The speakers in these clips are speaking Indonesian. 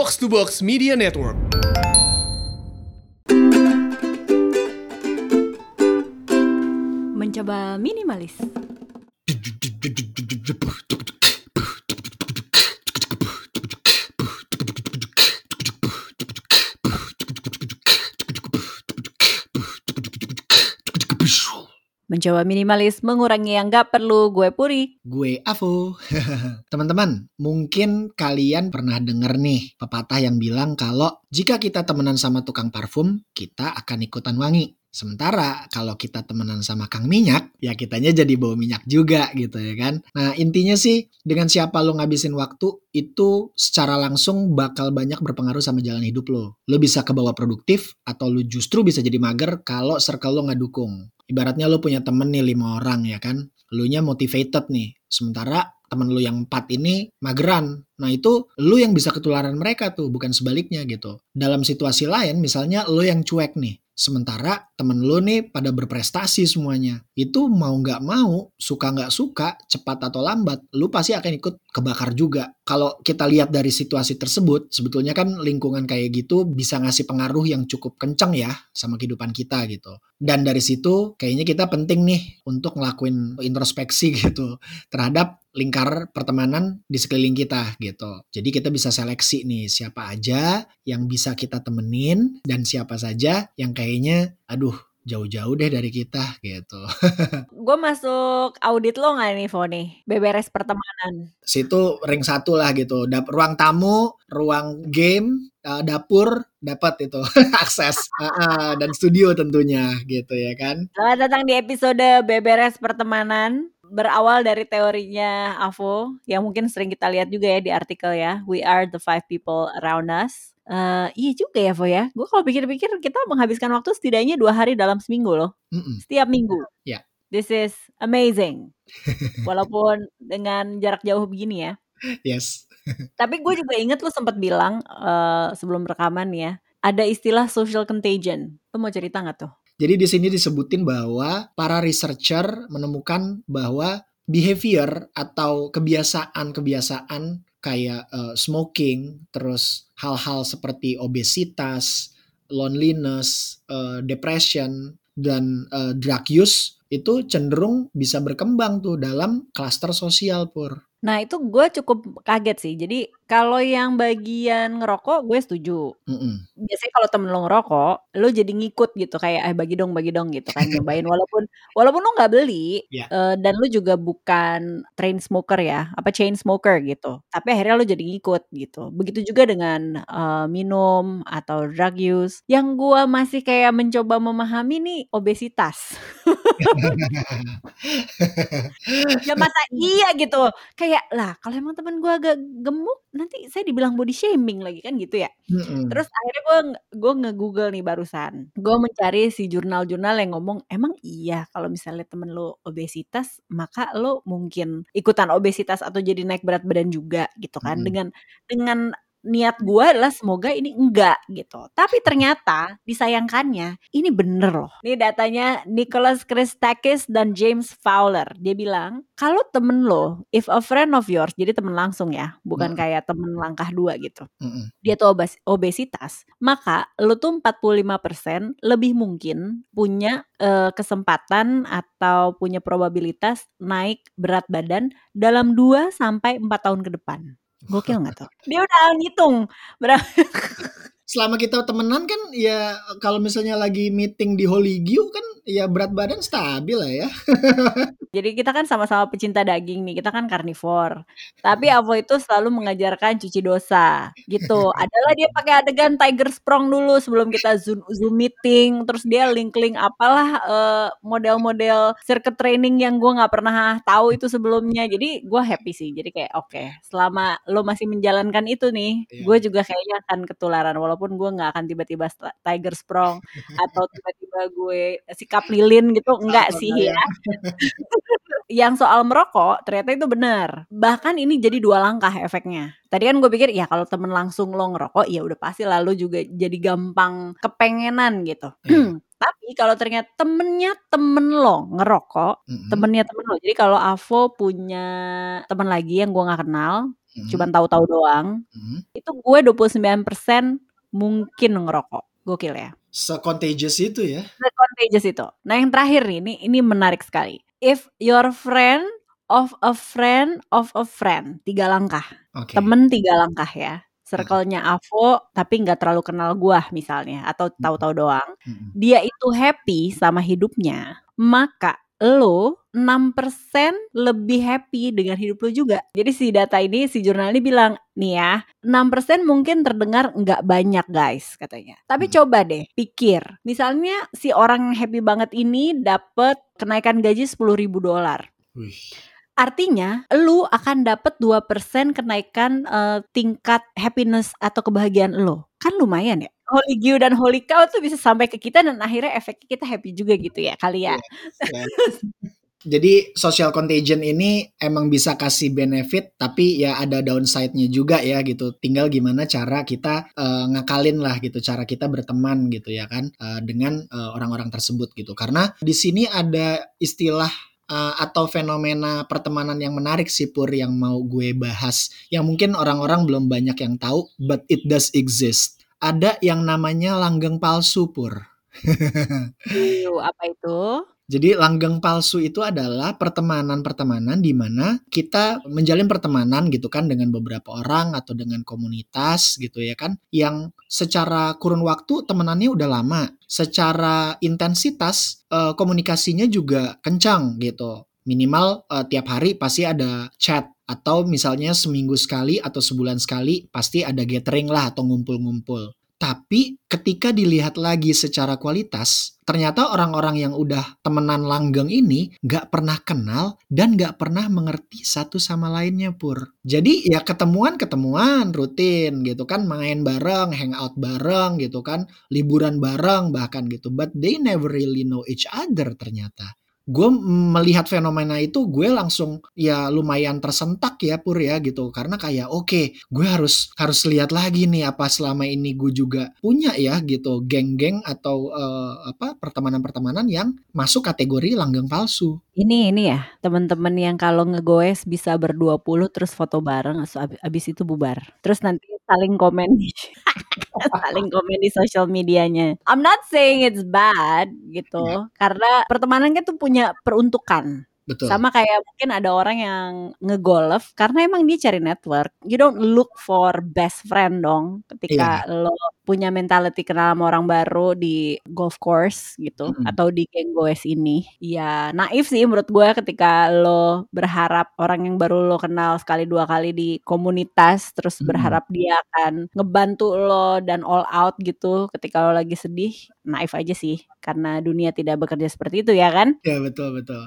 Box to Box Media Network. Mencoba minimalis. Mencoba minimalis mengurangi yang gak perlu gue puri. Gue Avo. Teman-teman, mungkin kalian pernah denger nih pepatah yang bilang kalau jika kita temenan sama tukang parfum, kita akan ikutan wangi. Sementara kalau kita temenan sama Kang Minyak, ya kitanya jadi bau minyak juga gitu ya kan. Nah intinya sih dengan siapa lo ngabisin waktu itu secara langsung bakal banyak berpengaruh sama jalan hidup lo. Lo bisa kebawa produktif atau lo justru bisa jadi mager kalau circle lo nggak dukung. Ibaratnya lo punya temen nih lima orang ya kan. Lo nya motivated nih. Sementara temen lo yang empat ini mageran. Nah itu lo yang bisa ketularan mereka tuh, bukan sebaliknya gitu. Dalam situasi lain misalnya lo yang cuek nih. Sementara temen lo nih pada berprestasi semuanya. Itu mau nggak mau, suka nggak suka, cepat atau lambat, lo pasti akan ikut kebakar juga. Kalau kita lihat dari situasi tersebut, sebetulnya kan lingkungan kayak gitu bisa ngasih pengaruh yang cukup kencang ya sama kehidupan kita gitu. Dan dari situ kayaknya kita penting nih untuk ngelakuin introspeksi gitu terhadap lingkar pertemanan di sekeliling kita gitu. Jadi kita bisa seleksi nih siapa aja yang bisa kita temenin dan siapa saja yang kayaknya aduh jauh-jauh deh dari kita gitu. gue masuk audit lo gak nih Foni? Beberes pertemanan. Situ ring satu lah gitu. Dap ruang tamu, ruang game, uh, dapur dapat itu akses uh, uh, dan studio tentunya gitu ya kan. Selamat datang di episode Beberes pertemanan berawal dari teorinya Avo yang mungkin sering kita lihat juga ya di artikel ya We are the five people around us. Uh, iya juga ya Avo ya. Gue kalau pikir-pikir kita menghabiskan waktu setidaknya dua hari dalam seminggu loh. Mm -mm. setiap minggu. Ya. this is amazing. Walaupun dengan jarak jauh begini ya. Yes. tapi gue juga inget lu sempat bilang uh, sebelum rekaman ya ada istilah social contagion. Lu mau cerita nggak tuh Jadi di sini disebutin bahwa para researcher menemukan bahwa behavior atau kebiasaan-kebiasaan kayak uh, smoking, terus hal-hal seperti obesitas, loneliness, uh, depression, dan uh, drug use itu cenderung bisa berkembang tuh dalam klaster sosial pur. Nah itu gue cukup kaget sih. Jadi kalau yang bagian ngerokok gue setuju. Mm-mm. Biasanya kalau temen lo ngerokok, lo jadi ngikut gitu kayak eh bagi dong bagi dong gitu kan nyobain walaupun walaupun lo nggak beli Ya. eh, dan lo juga bukan train smoker ya, apa chain smoker gitu. Tapi akhirnya lo jadi ngikut gitu. Begitu juga dengan eh, minum atau drug use. Yang gue masih kayak mencoba memahami nih obesitas. ya masa iya gitu kayak lah kalau emang temen gue agak gemuk nanti saya dibilang body shaming lagi kan gitu ya Mm-mm. terus akhirnya gue gue nge-google nih barusan gue mencari si jurnal-jurnal yang ngomong emang iya kalau misalnya temen lo obesitas maka lo mungkin ikutan obesitas atau jadi naik berat badan juga gitu kan Mm-mm. dengan dengan niat gue adalah semoga ini enggak gitu. Tapi ternyata disayangkannya ini bener loh. Ini datanya Nicholas Christakis dan James Fowler. Dia bilang kalau temen lo, if a friend of yours, jadi temen langsung ya, bukan Mm. kayak temen langkah dua gitu. Mm-mm. Dia tuh obes- obesitas, maka lo tuh 45% lebih mungkin punya eh, kesempatan atau punya probabilitas naik berat badan dalam 2 sampai 4 tahun ke depan. Gokil nggak tuh? Dia udah ngitung berapa Selama kita temenan kan ya kalau misalnya lagi meeting di Holigio kan ya berat badan stabil lah ya. Jadi kita kan sama-sama pecinta daging nih, kita kan karnivor. Tapi Avo itu selalu mengajarkan cuci dosa gitu. Adalah dia pakai adegan tiger sprong dulu sebelum kita zoom, zoom meeting, terus dia link-link apalah eh, model-model circuit training yang gue nggak pernah tahu itu sebelumnya. Jadi gue happy sih. Jadi kayak oke, selama lo masih menjalankan itu nih, Iya. gue juga kayaknya akan ketularan. Walaupun gue nggak akan tiba-tiba tiger sprong atau tiba-tiba gue sikap lilin gitu, enggak sih ya. ya. yang soal merokok ternyata itu benar. Bahkan ini jadi dua langkah efeknya. Tadi kan gue pikir ya kalau temen langsung lo ngerokok ya udah pasti lalu juga jadi gampang kepengenan gitu. Iya. Tapi kalau ternyata temennya temen lo ngerokok, Mhm. temennya temen lo. Jadi kalau Avo punya temen lagi yang gue nggak kenal, Mhm. cuman tahu-tahu doang, Mhm. itu gue 29% mungkin ngerokok. Gokil ya. Se-contagious itu ya. Se-contagious itu. Nah yang terakhir nih, ini, ini menarik sekali. If your friend of a friend of a friend, tiga langkah. Oke. Temen tiga langkah ya. Circle-nya Avo tapi nggak terlalu kenal gua misalnya atau tahu-tahu doang. Dia itu happy sama hidupnya, maka lo 6% lebih happy dengan hidup lo juga. Jadi si data ini, si jurnal ini bilang, nih ya, 6% mungkin terdengar nggak banyak guys katanya. Tapi Hmm. coba deh pikir, misalnya si orang happy banget ini dapat kenaikan gaji 10 ribu dolar. Artinya, lu akan dapat 2% kenaikan eh, tingkat happiness atau kebahagiaan lo. Kan lumayan ya. Holy Giu dan Holy Cow tuh bisa sampai ke kita dan akhirnya efeknya kita happy juga gitu ya kali ya. Ya. Jadi social contagion ini emang bisa kasih benefit tapi ya ada downside-nya juga ya gitu. Tinggal gimana cara kita eh, ngakalin lah gitu, cara kita berteman gitu ya kan eh, dengan eh, orang-orang tersebut gitu. Karena di sini ada istilah eh, atau fenomena pertemanan yang menarik sih Pur yang mau gue bahas. Yang mungkin orang-orang belum banyak yang tahu but it does exist. Ada yang namanya langgeng palsu Pur. Apa itu? Jadi langgeng palsu itu adalah pertemanan-pertemanan di mana kita menjalin pertemanan gitu kan dengan beberapa orang atau dengan komunitas gitu ya kan yang secara kurun waktu temenannya udah lama, secara intensitas eh, komunikasinya juga kencang gitu. Minimal eh, tiap hari pasti ada chat atau misalnya seminggu sekali atau sebulan sekali pasti ada gathering lah atau ngumpul-ngumpul. Tapi ketika dilihat lagi secara kualitas, ternyata orang-orang yang udah temenan langgeng ini nggak pernah kenal dan nggak pernah mengerti satu sama lainnya pur. Jadi ya ketemuan-ketemuan rutin gitu kan, main bareng, hangout bareng gitu kan, liburan bareng bahkan gitu. But they never really know each other ternyata gue melihat fenomena itu gue langsung ya lumayan tersentak ya pur ya gitu. Karena kayak oke okay, gue harus harus lihat lagi nih apa selama ini gue juga punya ya gitu. Geng-geng atau uh, apa pertemanan-pertemanan yang masuk kategori langgeng palsu. Ini ini ya teman-teman yang kalau ngegoes bisa berdua puluh terus foto bareng abis, itu bubar. Terus nanti saling komen saling komen di sosial medianya. I'm not saying it's bad gitu, yeah. karena pertemanan kan tuh punya peruntukan. Betul. Sama kayak mungkin ada orang yang ngegolf karena emang dia cari network. You don't look for best friend dong ketika yeah. lo punya mentality kenal sama orang baru di golf course gitu Mm-mm. atau di geng goes ini. Ya naif sih menurut gue ketika lo berharap orang yang baru lo kenal sekali dua kali di komunitas terus Mm-mm. berharap dia akan ngebantu lo dan all out gitu ketika lo lagi sedih. Naif aja sih karena dunia tidak bekerja seperti itu ya kan? Ya betul betul.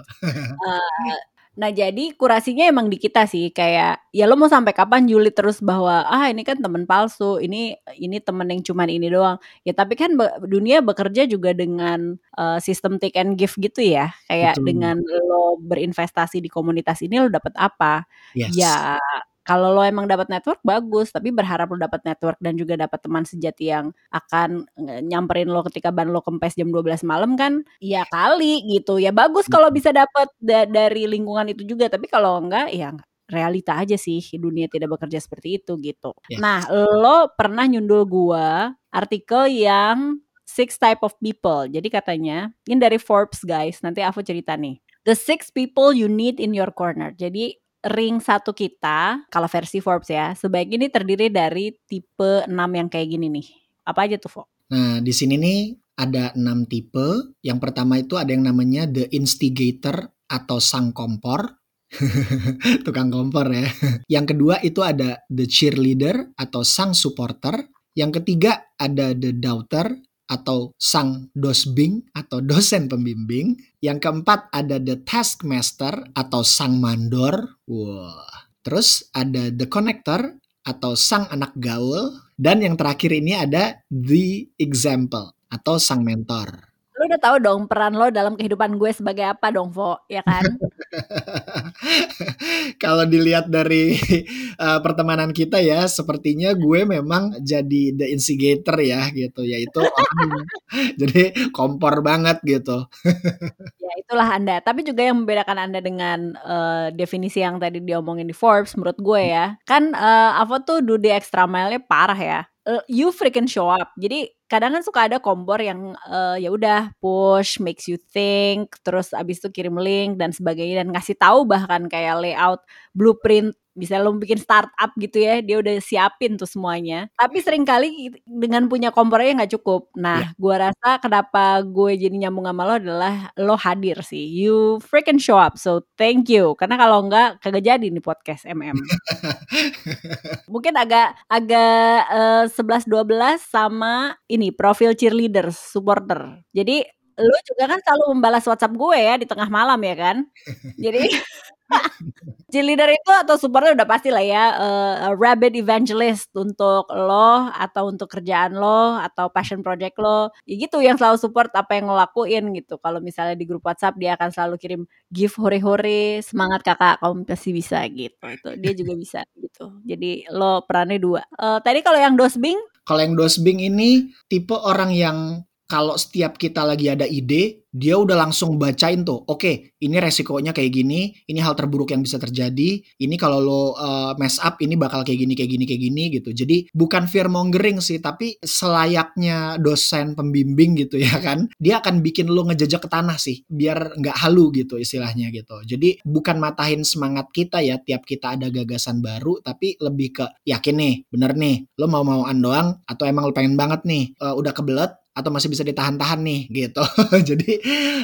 Uh, nah jadi kurasinya emang di kita sih kayak ya lo mau sampai kapan julid terus bahwa ah ini kan temen palsu ini ini temen yang cuman ini doang ya tapi kan be dunia bekerja juga dengan uh, sistem take and give gitu ya kayak Betul. dengan lo berinvestasi di komunitas ini lo dapat apa Yes. ya kalau lo emang dapat network bagus, tapi berharap lo dapat network dan juga dapat teman sejati yang akan nyamperin lo ketika ban lo kempes jam 12 malam kan, ya kali gitu. Ya bagus kalau bisa dapat da dari lingkungan itu juga, tapi kalau enggak ya realita aja sih dunia tidak bekerja seperti itu gitu. Yes. Nah, lo pernah nyundul gua artikel yang six type of people. Jadi katanya, ini dari Forbes guys, nanti aku cerita nih. The six people you need in your corner. Jadi ring satu kita, kalau versi Forbes ya, sebaiknya ini terdiri dari tipe 6 yang kayak gini nih. Apa aja tuh, Fo? Nah, di sini nih ada 6 tipe. Yang pertama itu ada yang namanya the instigator atau sang kompor. Tukang kompor ya. Yang kedua itu ada the cheerleader atau sang supporter. Yang ketiga ada the doubter atau sang dosbing atau dosen pembimbing. Yang keempat ada the taskmaster atau sang mandor. Wah. Terus ada the connector atau sang anak gaul dan yang terakhir ini ada the example atau sang mentor. Lo udah tahu dong peran lo dalam kehidupan gue sebagai apa dong, Vo, ya kan? Kalau dilihat dari uh, pertemanan kita ya, sepertinya gue memang jadi the instigator ya gitu, yaitu orang jadi kompor banget gitu. Ya itulah Anda, tapi juga yang membedakan Anda dengan, eee, definisi yang tadi diomongin di Forbes menurut gue ya, kan, eee, Avo tuh do the extra mile-nya parah ya, eee, you freaking show up. Jadi kadang kan suka ada kompor yang, eee, ya udah push, makes you think, terus abis itu kirim link dan sebagainya dan ngasih tahu bahkan kayak layout, blueprint, misalnya lo bikin startup gitu ya, dia udah siapin tuh semuanya. Tapi sering kali dengan punya kompornya nggak cukup. Nah, Iya. gua rasa kenapa gue jadi nyambung sama lo adalah lo hadir sih, you freaking show up, so thank you. Karena kalau enggak kagak jadi nih podcast MM. Mungkin agak agak, eee, 11, 12 sama ini profil cheerleaders, supporter. Jadi lu juga kan selalu membalas WhatsApp gue ya di tengah malam ya kan? Jadi cheerleader itu atau supporter udah pastilah ya, eee, rabid evangelist untuk lo atau untuk kerjaan lo atau passion project lo, ya gitu yang selalu support apa yang lo lakuin gitu. Kalau misalnya di grup WhatsApp dia akan selalu kirim GIF hore-hore, "Semangat Kakak, kamu pasti bisa," gitu. Itu dia juga bisa gitu. Jadi lo perannya 2. Eee, tadi kalau yang dosbing? Kalau yang dosbing ini tipe orang yang kalau setiap kita lagi ada ide, dia udah langsung bacain tuh, "Oke, ini resikonya kayak gini, ini hal terburuk yang bisa terjadi, ini kalau lo uh, mess up ini bakal kayak gini kayak gini kayak gini," gitu. Jadi bukan fear mongering sih, tapi selayaknya dosen pembimbing gitu ya kan, dia akan bikin lo ngejejak ke tanah sih, biar nggak halu gitu istilahnya gitu. Jadi bukan matahin semangat kita ya tiap kita ada gagasan baru, tapi lebih ke yakin nih, bener nih, lo mau-mauan doang atau emang lo pengen banget nih, uh, udah kebelet atau masih bisa ditahan-tahan nih gitu. Jadi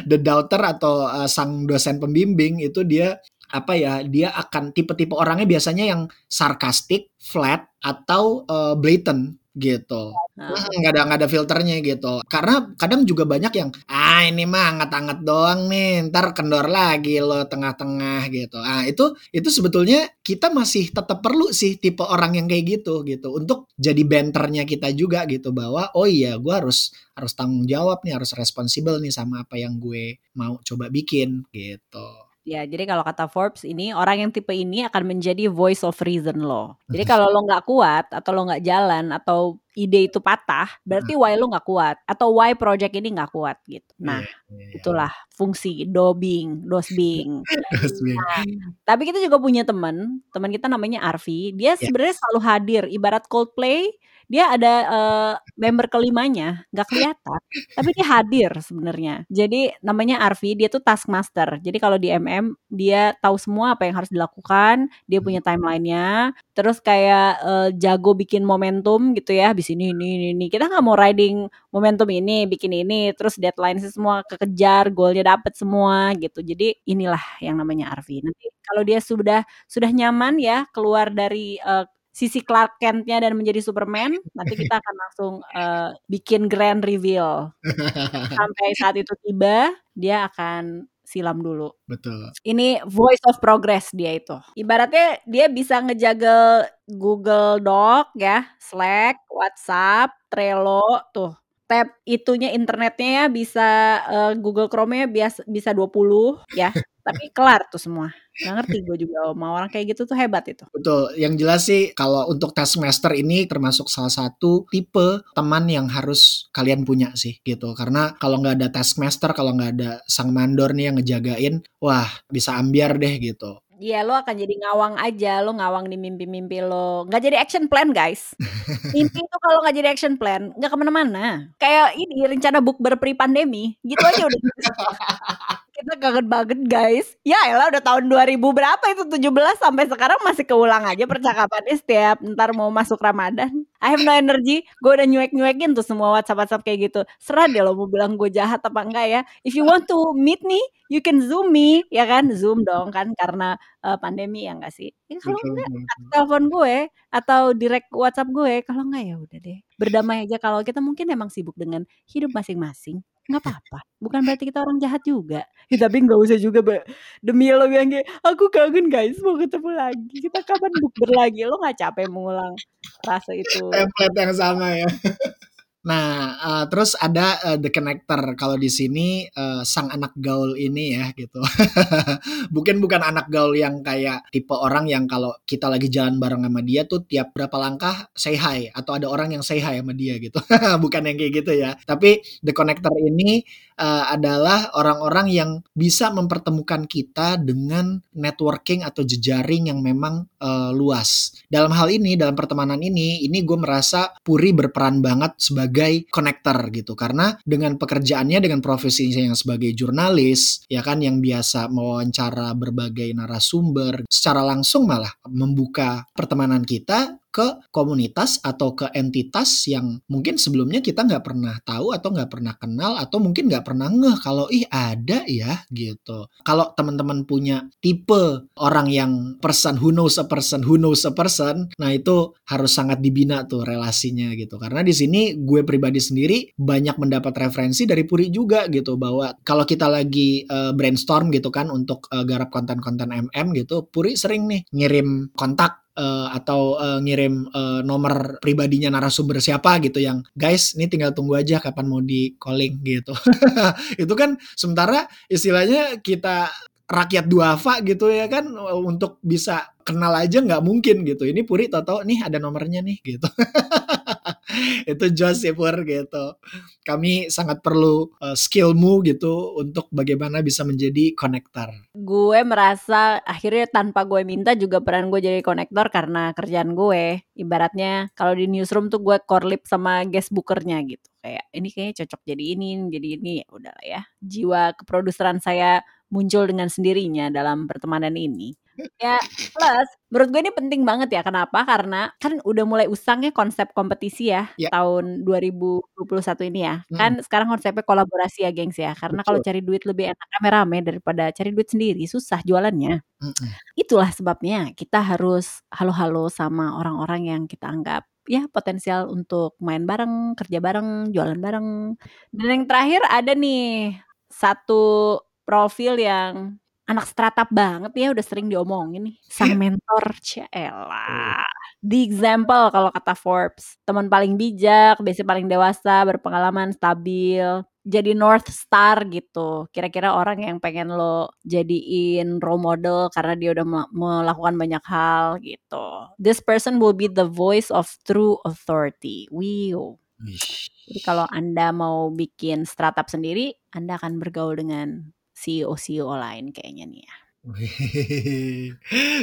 the doubter atau uh, sang dosen pembimbing itu dia apa ya dia akan tipe-tipe orangnya biasanya yang sarkastik, flat atau uh, blatant gitu. Nah. Nggak ada nggak ada filternya gitu. Karena kadang juga banyak yang ah ini mah anget-anget doang nih, ntar kendor lagi lo tengah-tengah gitu. Ah itu itu sebetulnya kita masih tetap perlu sih tipe orang yang kayak gitu gitu untuk jadi banternya kita juga gitu bahwa oh iya gue harus harus tanggung jawab nih, harus responsibel nih sama apa yang gue mau coba bikin gitu. Ya, jadi kalau kata Forbes ini orang yang tipe ini akan menjadi voice of reason lo. Jadi kalau lo nggak kuat atau lo nggak jalan atau ide itu patah, berarti why lo nggak kuat atau why project ini nggak kuat gitu. Nah, itulah fungsi dobing, dosbing. Nah, tapi kita juga punya teman, teman kita namanya Arfi. Dia sebenarnya selalu hadir. Ibarat Coldplay, dia ada uh, member kelimanya, nggak kelihatan, tapi dia hadir sebenarnya. Jadi namanya Arfi, dia tuh taskmaster. Jadi kalau di MM dia tahu semua apa yang harus dilakukan, dia punya timelinenya, terus kayak uh, jago bikin momentum gitu ya, di sini ini ini, ini. Kita nggak mau riding momentum ini, bikin ini, terus deadline semua kekejar, goalnya dapet semua gitu. Jadi inilah yang namanya Arfi. Nanti kalau dia sudah sudah nyaman ya keluar dari uh, sisi Clark Kent-nya dan menjadi Superman, nanti kita akan langsung uh, bikin grand reveal. Sampai saat itu tiba, dia akan silam dulu. Betul. Ini voice of progress dia itu. Ibaratnya dia bisa ngejaga Google Doc ya, Slack, WhatsApp, Trello, tuh tab itunya internetnya ya bisa uh, Google Chrome-nya biasa bisa 20 ya. Tapi kelar tuh semua. Gak ngerti gue juga mau orang kayak gitu tuh hebat itu. Betul. Yang jelas sih kalau untuk taskmaster ini termasuk salah satu tipe teman yang harus kalian punya sih gitu. Karena kalau nggak ada taskmaster, kalau nggak ada sang mandor nih yang ngejagain, wah bisa ambiar deh gitu. Iya, lo akan jadi ngawang aja, lo ngawang di mimpi-mimpi lo. Nggak jadi action plan, guys. Mimpi itu kalau nggak jadi action plan, nggak ke mana-mana. Kayak ini, rencana bukber pre-pandemi. Gitu aja udah. Kita kangen banget, guys. Ya elah udah tahun 2000 berapa itu, 17 sampai sekarang masih keulang aja percakapannya setiap ntar mau masuk Ramadan. I have no energy. Gue udah nyuek-nyuekin tuh semua WhatsApp-WhatsApp kayak gitu. Serah deh lo mau bilang gue jahat apa enggak ya. If you want to meet me, you can zoom me, ya kan? Zoom dong kan karena uh, pandemi ya enggak sih? Ya, kalau enggak telepon gue atau direct WhatsApp gue, kalau enggak ya udah deh. Berdamai aja kalau kita mungkin emang sibuk dengan hidup masing-masing. Nggak apa-apa. Bukan berarti kita orang jahat juga. Ya, tapi nggak usah juga be. demi lo yang kayak aku kangen guys mau ketemu lagi. Kita kapan bukber lagi? Lo nggak capek mengulang rasa itu? Template yang sama ya. Nah, uh, terus ada uh, the connector. Kalau di sini uh, sang anak gaul ini ya gitu. bukan bukan anak gaul yang kayak tipe orang yang kalau kita lagi jalan bareng sama dia tuh tiap berapa langkah say hi atau ada orang yang say hi sama dia gitu. bukan yang kayak gitu ya. Tapi the connector ini uh, adalah orang-orang yang bisa mempertemukan kita dengan networking atau jejaring yang memang uh, luas. Dalam hal ini, dalam pertemanan ini, ini gue merasa Puri berperan banget sebagai konektor gitu. Karena dengan pekerjaannya, dengan profesinya yang sebagai jurnalis, ya kan, yang biasa mewawancara berbagai narasumber, secara langsung malah membuka pertemanan kita ke komunitas atau ke entitas yang mungkin sebelumnya kita nggak pernah tahu atau nggak pernah kenal atau mungkin nggak pernah ngeh kalau ih ada ya gitu. Kalau teman-teman punya tipe orang yang person who knows a person who knows a person, nah itu harus sangat dibina tuh relasinya gitu. Karena di sini gue pribadi sendiri banyak mendapat referensi dari Puri juga gitu bahwa kalau kita lagi uh, brainstorm gitu kan untuk uh, garap konten-konten MM gitu, Puri sering nih ngirim kontak uh, atau uh, ngirim uh, nomor pribadinya narasumber siapa gitu yang guys ini tinggal tunggu aja kapan mau di calling gitu. Itu kan sementara istilahnya kita rakyat duafa gitu ya kan untuk bisa kenal aja nggak mungkin gitu. Ini Puri tau nih ada nomornya nih gitu itu jos ya Pur gitu. Kami sangat perlu uh, skillmu gitu untuk bagaimana bisa menjadi konektor. Gue merasa akhirnya tanpa gue minta juga peran gue jadi konektor karena kerjaan gue. Ibaratnya kalau di newsroom tuh gue korlip sama guest bookernya gitu. Kayak ini kayaknya cocok jadi ini, jadi ini ya udahlah ya. Jiwa keproduseran saya muncul dengan sendirinya dalam pertemanan ini. Ya, plus menurut gue ini penting banget ya. Kenapa? Karena kan udah mulai usang ya konsep kompetisi ya, ya. tahun 2021 ini ya. Hmm. Kan sekarang konsepnya kolaborasi ya, gengs ya. Karena kalau cari duit lebih enak rame-rame daripada cari duit sendiri, susah jualannya. Hmm. Itulah sebabnya kita harus halo-halo sama orang-orang yang kita anggap ya potensial untuk main bareng, kerja bareng, jualan bareng. Dan yang terakhir ada nih satu profil yang anak startup banget ya udah sering diomongin nih. Sang mentor. Ciela the example kalau kata Forbes teman paling bijak biasanya paling dewasa berpengalaman stabil jadi North Star gitu. Kira-kira orang yang pengen lo jadiin role model karena dia udah melakukan banyak hal gitu. This person will be the voice of true authority. Wow jadi kalau anda mau bikin startup sendiri anda akan bergaul dengan CEO-CEO lain kayaknya nih ya.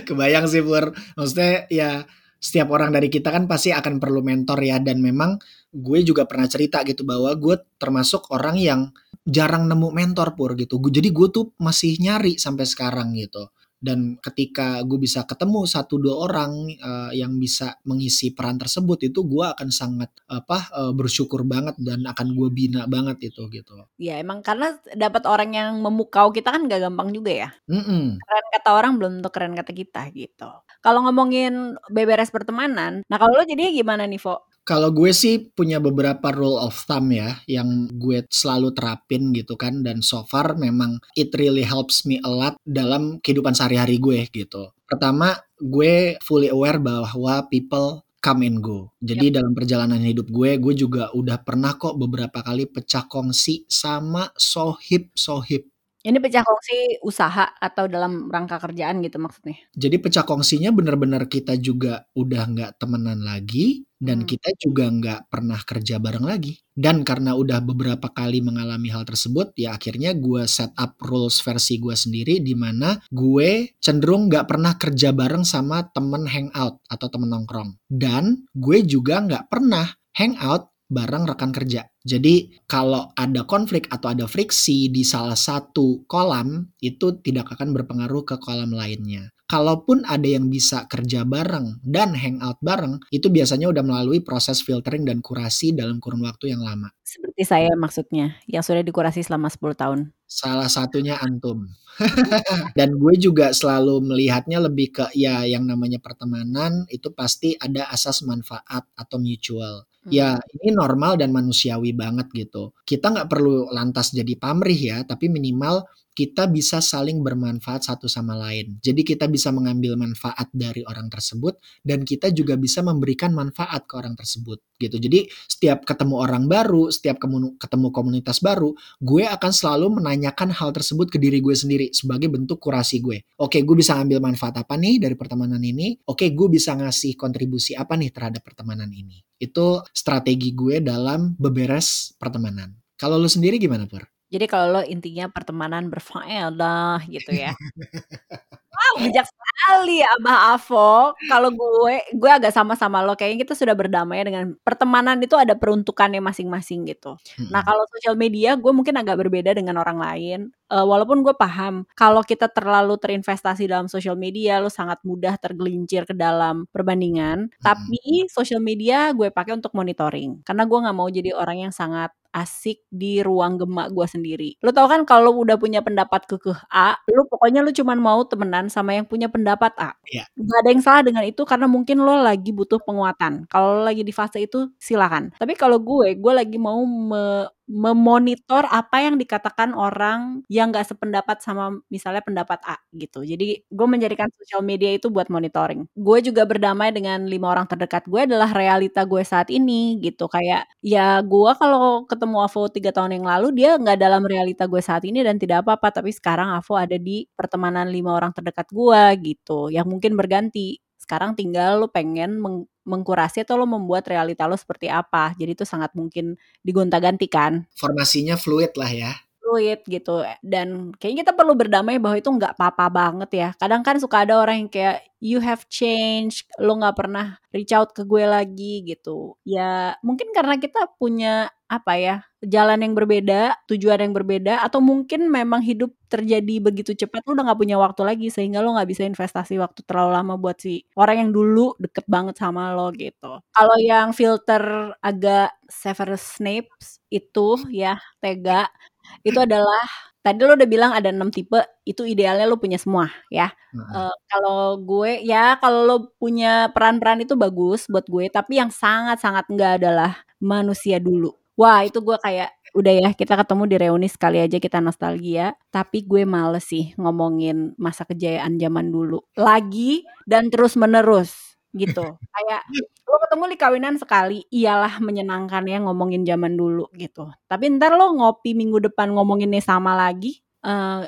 Kebayang sih Pur. Maksudnya ya setiap orang dari kita kan pasti akan perlu mentor ya dan memang gue juga pernah cerita gitu bahwa gue termasuk orang yang jarang nemu mentor pur gitu. Jadi gue tuh masih nyari sampai sekarang gitu dan ketika gue bisa ketemu satu dua orang uh, yang bisa mengisi peran tersebut itu gue akan sangat apa uh, bersyukur banget dan akan gue bina banget itu gitu. Ya emang karena dapat orang yang memukau kita kan gak gampang juga ya? Mm -mm. keren kata orang belum tentu keren kata kita gitu. Kalau ngomongin beberes pertemanan nah kalau lo jadinya gimana nih Fo kalau gue sih punya beberapa rule of thumb ya yang gue selalu terapin gitu kan dan so far memang it really helps me a lot dalam kehidupan sehari-hari gue gitu. Pertama, gue fully aware bahwa people come and go. Jadi yep. dalam perjalanan hidup gue, gue juga udah pernah kok beberapa kali pecah kongsi sama sohib-sohib ini pecah kongsi usaha atau dalam rangka kerjaan gitu maksudnya? Jadi pecah kongsinya benar-benar kita juga udah nggak temenan lagi dan hmm. kita juga nggak pernah kerja bareng lagi. Dan karena udah beberapa kali mengalami hal tersebut, ya akhirnya gue set up rules versi gue sendiri di mana gue cenderung nggak pernah kerja bareng sama temen hangout atau temen nongkrong. Dan gue juga nggak pernah hangout bareng rekan kerja. Jadi kalau ada konflik atau ada friksi di salah satu kolam itu tidak akan berpengaruh ke kolam lainnya. Kalaupun ada yang bisa kerja bareng dan hangout bareng, itu biasanya udah melalui proses filtering dan kurasi dalam kurun waktu yang lama. Seperti saya maksudnya, yang sudah dikurasi selama 10 tahun. Salah satunya antum. dan gue juga selalu melihatnya lebih ke ya yang namanya pertemanan itu pasti ada asas manfaat atau mutual. Ya, hmm. ini normal dan manusiawi banget gitu. Kita nggak perlu lantas jadi pamrih ya, tapi minimal kita bisa saling bermanfaat satu sama lain. Jadi kita bisa mengambil manfaat dari orang tersebut dan kita juga bisa memberikan manfaat ke orang tersebut gitu. Jadi setiap ketemu orang baru, setiap ketemu komunitas baru, gue akan selalu menanyakan hal tersebut ke diri gue sendiri sebagai bentuk kurasi gue. Oke, gue bisa ambil manfaat apa nih dari pertemanan ini? Oke, gue bisa ngasih kontribusi apa nih terhadap pertemanan ini? Itu strategi gue dalam beberes pertemanan. Kalau lu sendiri gimana, Pur? Jadi kalau lo intinya pertemanan berfaedah gitu ya. Wow, bijak sekali Abah Avo. Kalau gue, gue agak sama-sama lo. Kayaknya kita sudah berdamai dengan pertemanan itu ada peruntukannya masing-masing gitu. Hmm. Nah kalau sosial media, gue mungkin agak berbeda dengan orang lain. Uh, walaupun gue paham kalau kita terlalu terinvestasi dalam sosial media, lo sangat mudah tergelincir ke dalam perbandingan. Hmm. Tapi sosial media gue pakai untuk monitoring. Karena gue nggak mau jadi orang yang sangat asik di ruang gemak gue sendiri. Lo tau kan kalau udah punya pendapat kekeh A, lo pokoknya lo cuma mau temenan sama yang punya pendapat A. Yeah. Gak ada yang salah dengan itu karena mungkin lo lagi butuh penguatan. Kalau lo lagi di fase itu silakan. Tapi kalau gue, gue lagi mau me memonitor apa yang dikatakan orang yang gak sependapat sama misalnya pendapat A gitu. Jadi gue menjadikan sosial media itu buat monitoring. Gue juga berdamai dengan lima orang terdekat gue adalah realita gue saat ini gitu. Kayak ya gue kalau ketemu Avo tiga tahun yang lalu dia nggak dalam realita gue saat ini dan tidak apa-apa. Tapi sekarang Avo ada di pertemanan lima orang terdekat gue gitu. Yang mungkin berganti. Sekarang tinggal lo pengen meng mengkurasi atau lo membuat realita lo seperti apa. Jadi itu sangat mungkin digonta-ganti kan. Formasinya fluid lah ya. Fluid gitu. Dan kayaknya kita perlu berdamai bahwa itu nggak apa-apa banget ya. Kadang kan suka ada orang yang kayak you have changed, lo nggak pernah reach out ke gue lagi gitu. Ya mungkin karena kita punya apa ya jalan yang berbeda, tujuan yang berbeda, atau mungkin memang hidup terjadi begitu cepat, lu udah gak punya waktu lagi sehingga lo gak bisa investasi waktu terlalu lama buat si orang yang dulu deket banget sama lo gitu. Kalau yang filter agak Severus Snape itu ya tega, itu adalah tadi lo udah bilang ada enam tipe, itu idealnya lo punya semua ya. Uh, kalau gue ya kalau lo punya peran-peran itu bagus buat gue, tapi yang sangat-sangat enggak adalah manusia dulu Wah itu gue kayak udah ya kita ketemu di reuni sekali aja kita nostalgia. Tapi gue males sih ngomongin masa kejayaan zaman dulu. Lagi dan terus menerus gitu. Kayak lo ketemu di kawinan sekali iyalah menyenangkan ya ngomongin zaman dulu gitu. Tapi ntar lo ngopi minggu depan ngomonginnya sama lagi uh,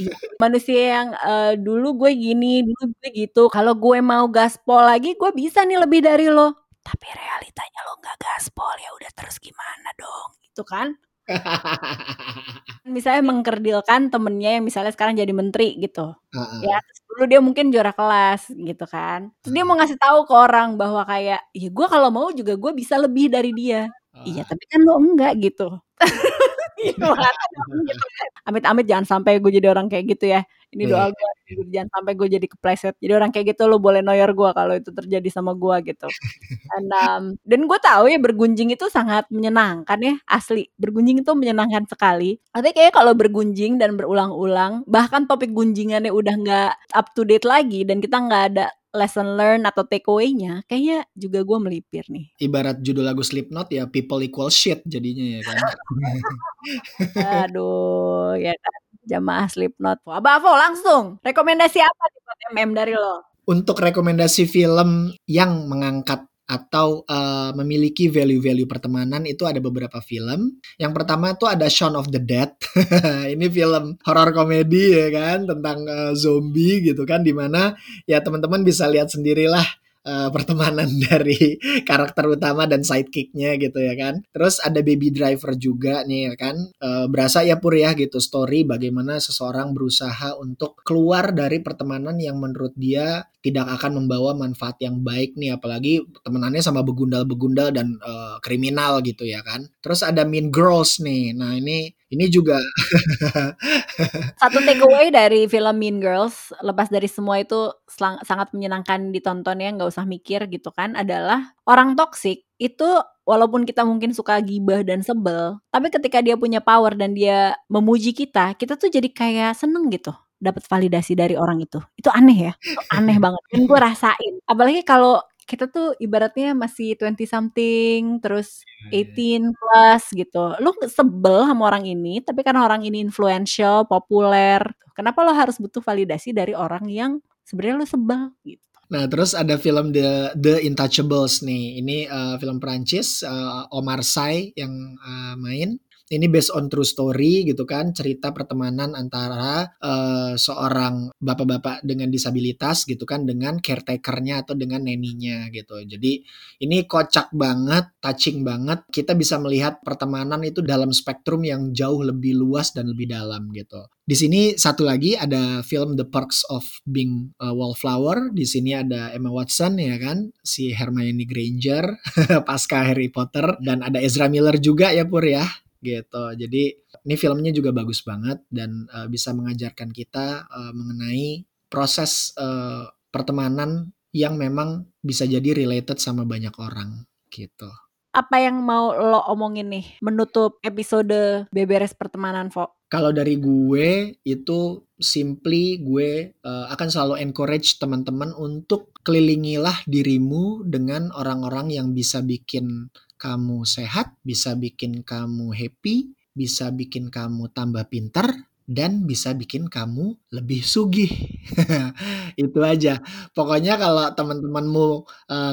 iya. manusia yang uh, dulu gue gini dulu gue gitu kalau gue mau gaspol lagi gue bisa nih lebih dari lo tapi realitanya lo nggak gaspol ya udah terus gimana dong? Gitu kan? Misalnya mengkerdilkan temennya yang misalnya sekarang jadi menteri gitu. Uh-uh. ya dulu dia mungkin juara kelas gitu kan. Terus dia mau ngasih tahu ke orang bahwa kayak ya gue kalau mau juga gue bisa lebih dari dia. Uh. iya tapi kan lo enggak gitu Amit-amit jangan sampai gue jadi orang kayak gitu ya. Ini doa iya. gue jangan sampai gue jadi kepleset. Jadi orang kayak gitu lo boleh noyor gue kalau itu terjadi sama gue gitu. Dan um, dan gue tahu ya bergunjing itu sangat menyenangkan ya asli. Bergunjing itu menyenangkan sekali. Tapi kayak kalau bergunjing dan berulang-ulang, bahkan topik gunjingannya udah nggak up to date lagi dan kita nggak ada lesson learn atau takeaway-nya kayaknya juga gue melipir nih. Ibarat judul lagu Slipknot ya people equal shit jadinya ya kan. Aduh, ya kan. Jamaah Slipknot. Abah Avo langsung. Rekomendasi apa nih buat MM dari lo? Untuk rekomendasi film yang mengangkat atau uh, memiliki value-value pertemanan itu ada beberapa film. Yang pertama tuh ada Shaun of the Dead. ini film horror komedi ya kan tentang uh, zombie gitu kan di mana ya teman-teman bisa lihat sendirilah uh, pertemanan dari karakter utama dan sidekicknya gitu ya kan. Terus ada Baby Driver juga nih ya kan. Uh, berasa ya pur ya gitu story bagaimana seseorang berusaha untuk keluar dari pertemanan yang menurut dia tidak akan membawa manfaat yang baik nih apalagi temenannya sama begundal-begundal dan uh, kriminal gitu ya kan. Terus ada Mean Girls nih. Nah, ini ini juga satu takeaway dari film Mean Girls lepas dari semua itu sangat menyenangkan ditonton ya nggak usah mikir gitu kan adalah orang toksik itu walaupun kita mungkin suka gibah dan sebel tapi ketika dia punya power dan dia memuji kita kita tuh jadi kayak seneng gitu dapat validasi dari orang itu. Itu aneh ya, itu aneh banget. Dan gue rasain. Apalagi kalau kita tuh ibaratnya masih twenty something, terus Iya iya. eighteen plus gitu. Lu sebel sama orang ini, tapi karena orang ini influential, populer, kenapa lo harus butuh validasi dari orang yang sebenarnya lo sebel gitu. Nah, terus ada film The The Intouchables nih. Ini uh, film Prancis, uh, Omar Sy yang uh, main. Ini based on true story gitu kan, cerita pertemanan antara uh, seorang bapak-bapak dengan disabilitas gitu kan dengan caretakernya atau dengan neninya gitu. Jadi ini kocak banget, touching banget. Kita bisa melihat pertemanan itu dalam spektrum yang jauh lebih luas dan lebih dalam gitu. Di sini satu lagi ada film The Perks of Being a Wallflower. Di sini ada Emma Watson ya kan, si Hermione Granger pasca Harry Potter dan ada Ezra Miller juga ya Pur ya gitu. Jadi ini filmnya juga bagus banget dan uh, bisa mengajarkan kita uh, mengenai proses uh, pertemanan yang memang bisa jadi related sama banyak orang gitu. Apa yang mau lo omongin nih menutup episode beberes pertemanan, Fo? Kalau dari gue itu simply gue uh, akan selalu encourage teman-teman untuk kelilingilah dirimu dengan orang-orang yang bisa bikin kamu sehat, bisa bikin kamu happy, bisa bikin kamu tambah pintar, dan bisa bikin kamu lebih sugih. itu aja. Pokoknya kalau teman-temanmu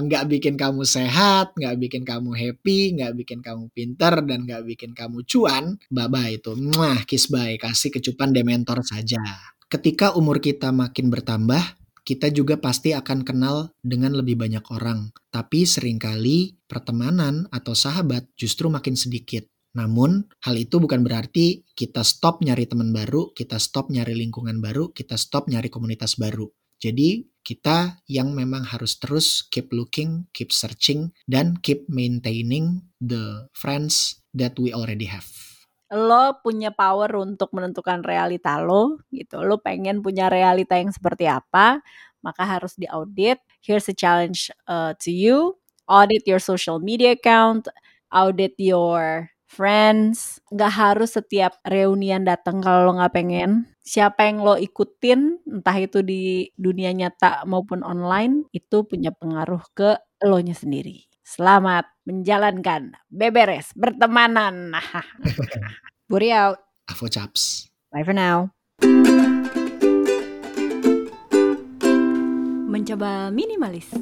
nggak uh, bikin kamu sehat, nggak bikin kamu happy, nggak bikin kamu pintar, dan nggak bikin kamu cuan, bye-bye itu. Mwah, kiss bye. Kasih kecupan dementor saja. Ketika umur kita makin bertambah, kita juga pasti akan kenal dengan lebih banyak orang. Tapi sering kali pertemanan atau sahabat justru makin sedikit. Namun, hal itu bukan berarti kita stop nyari teman baru, kita stop nyari lingkungan baru, kita stop nyari komunitas baru. Jadi, kita yang memang harus terus keep looking, keep searching, dan keep maintaining the friends that we already have lo punya power untuk menentukan realita lo gitu. Lo pengen punya realita yang seperti apa, maka harus diaudit. Here's a challenge uh, to you. Audit your social media account, audit your friends. Gak harus setiap reunian datang kalau lo gak pengen. Siapa yang lo ikutin, entah itu di dunia nyata maupun online, itu punya pengaruh ke lo nya sendiri. Selamat menjalankan beberes bertemanan. Booty out. Avo chaps. Bye for now. Mencoba minimalis.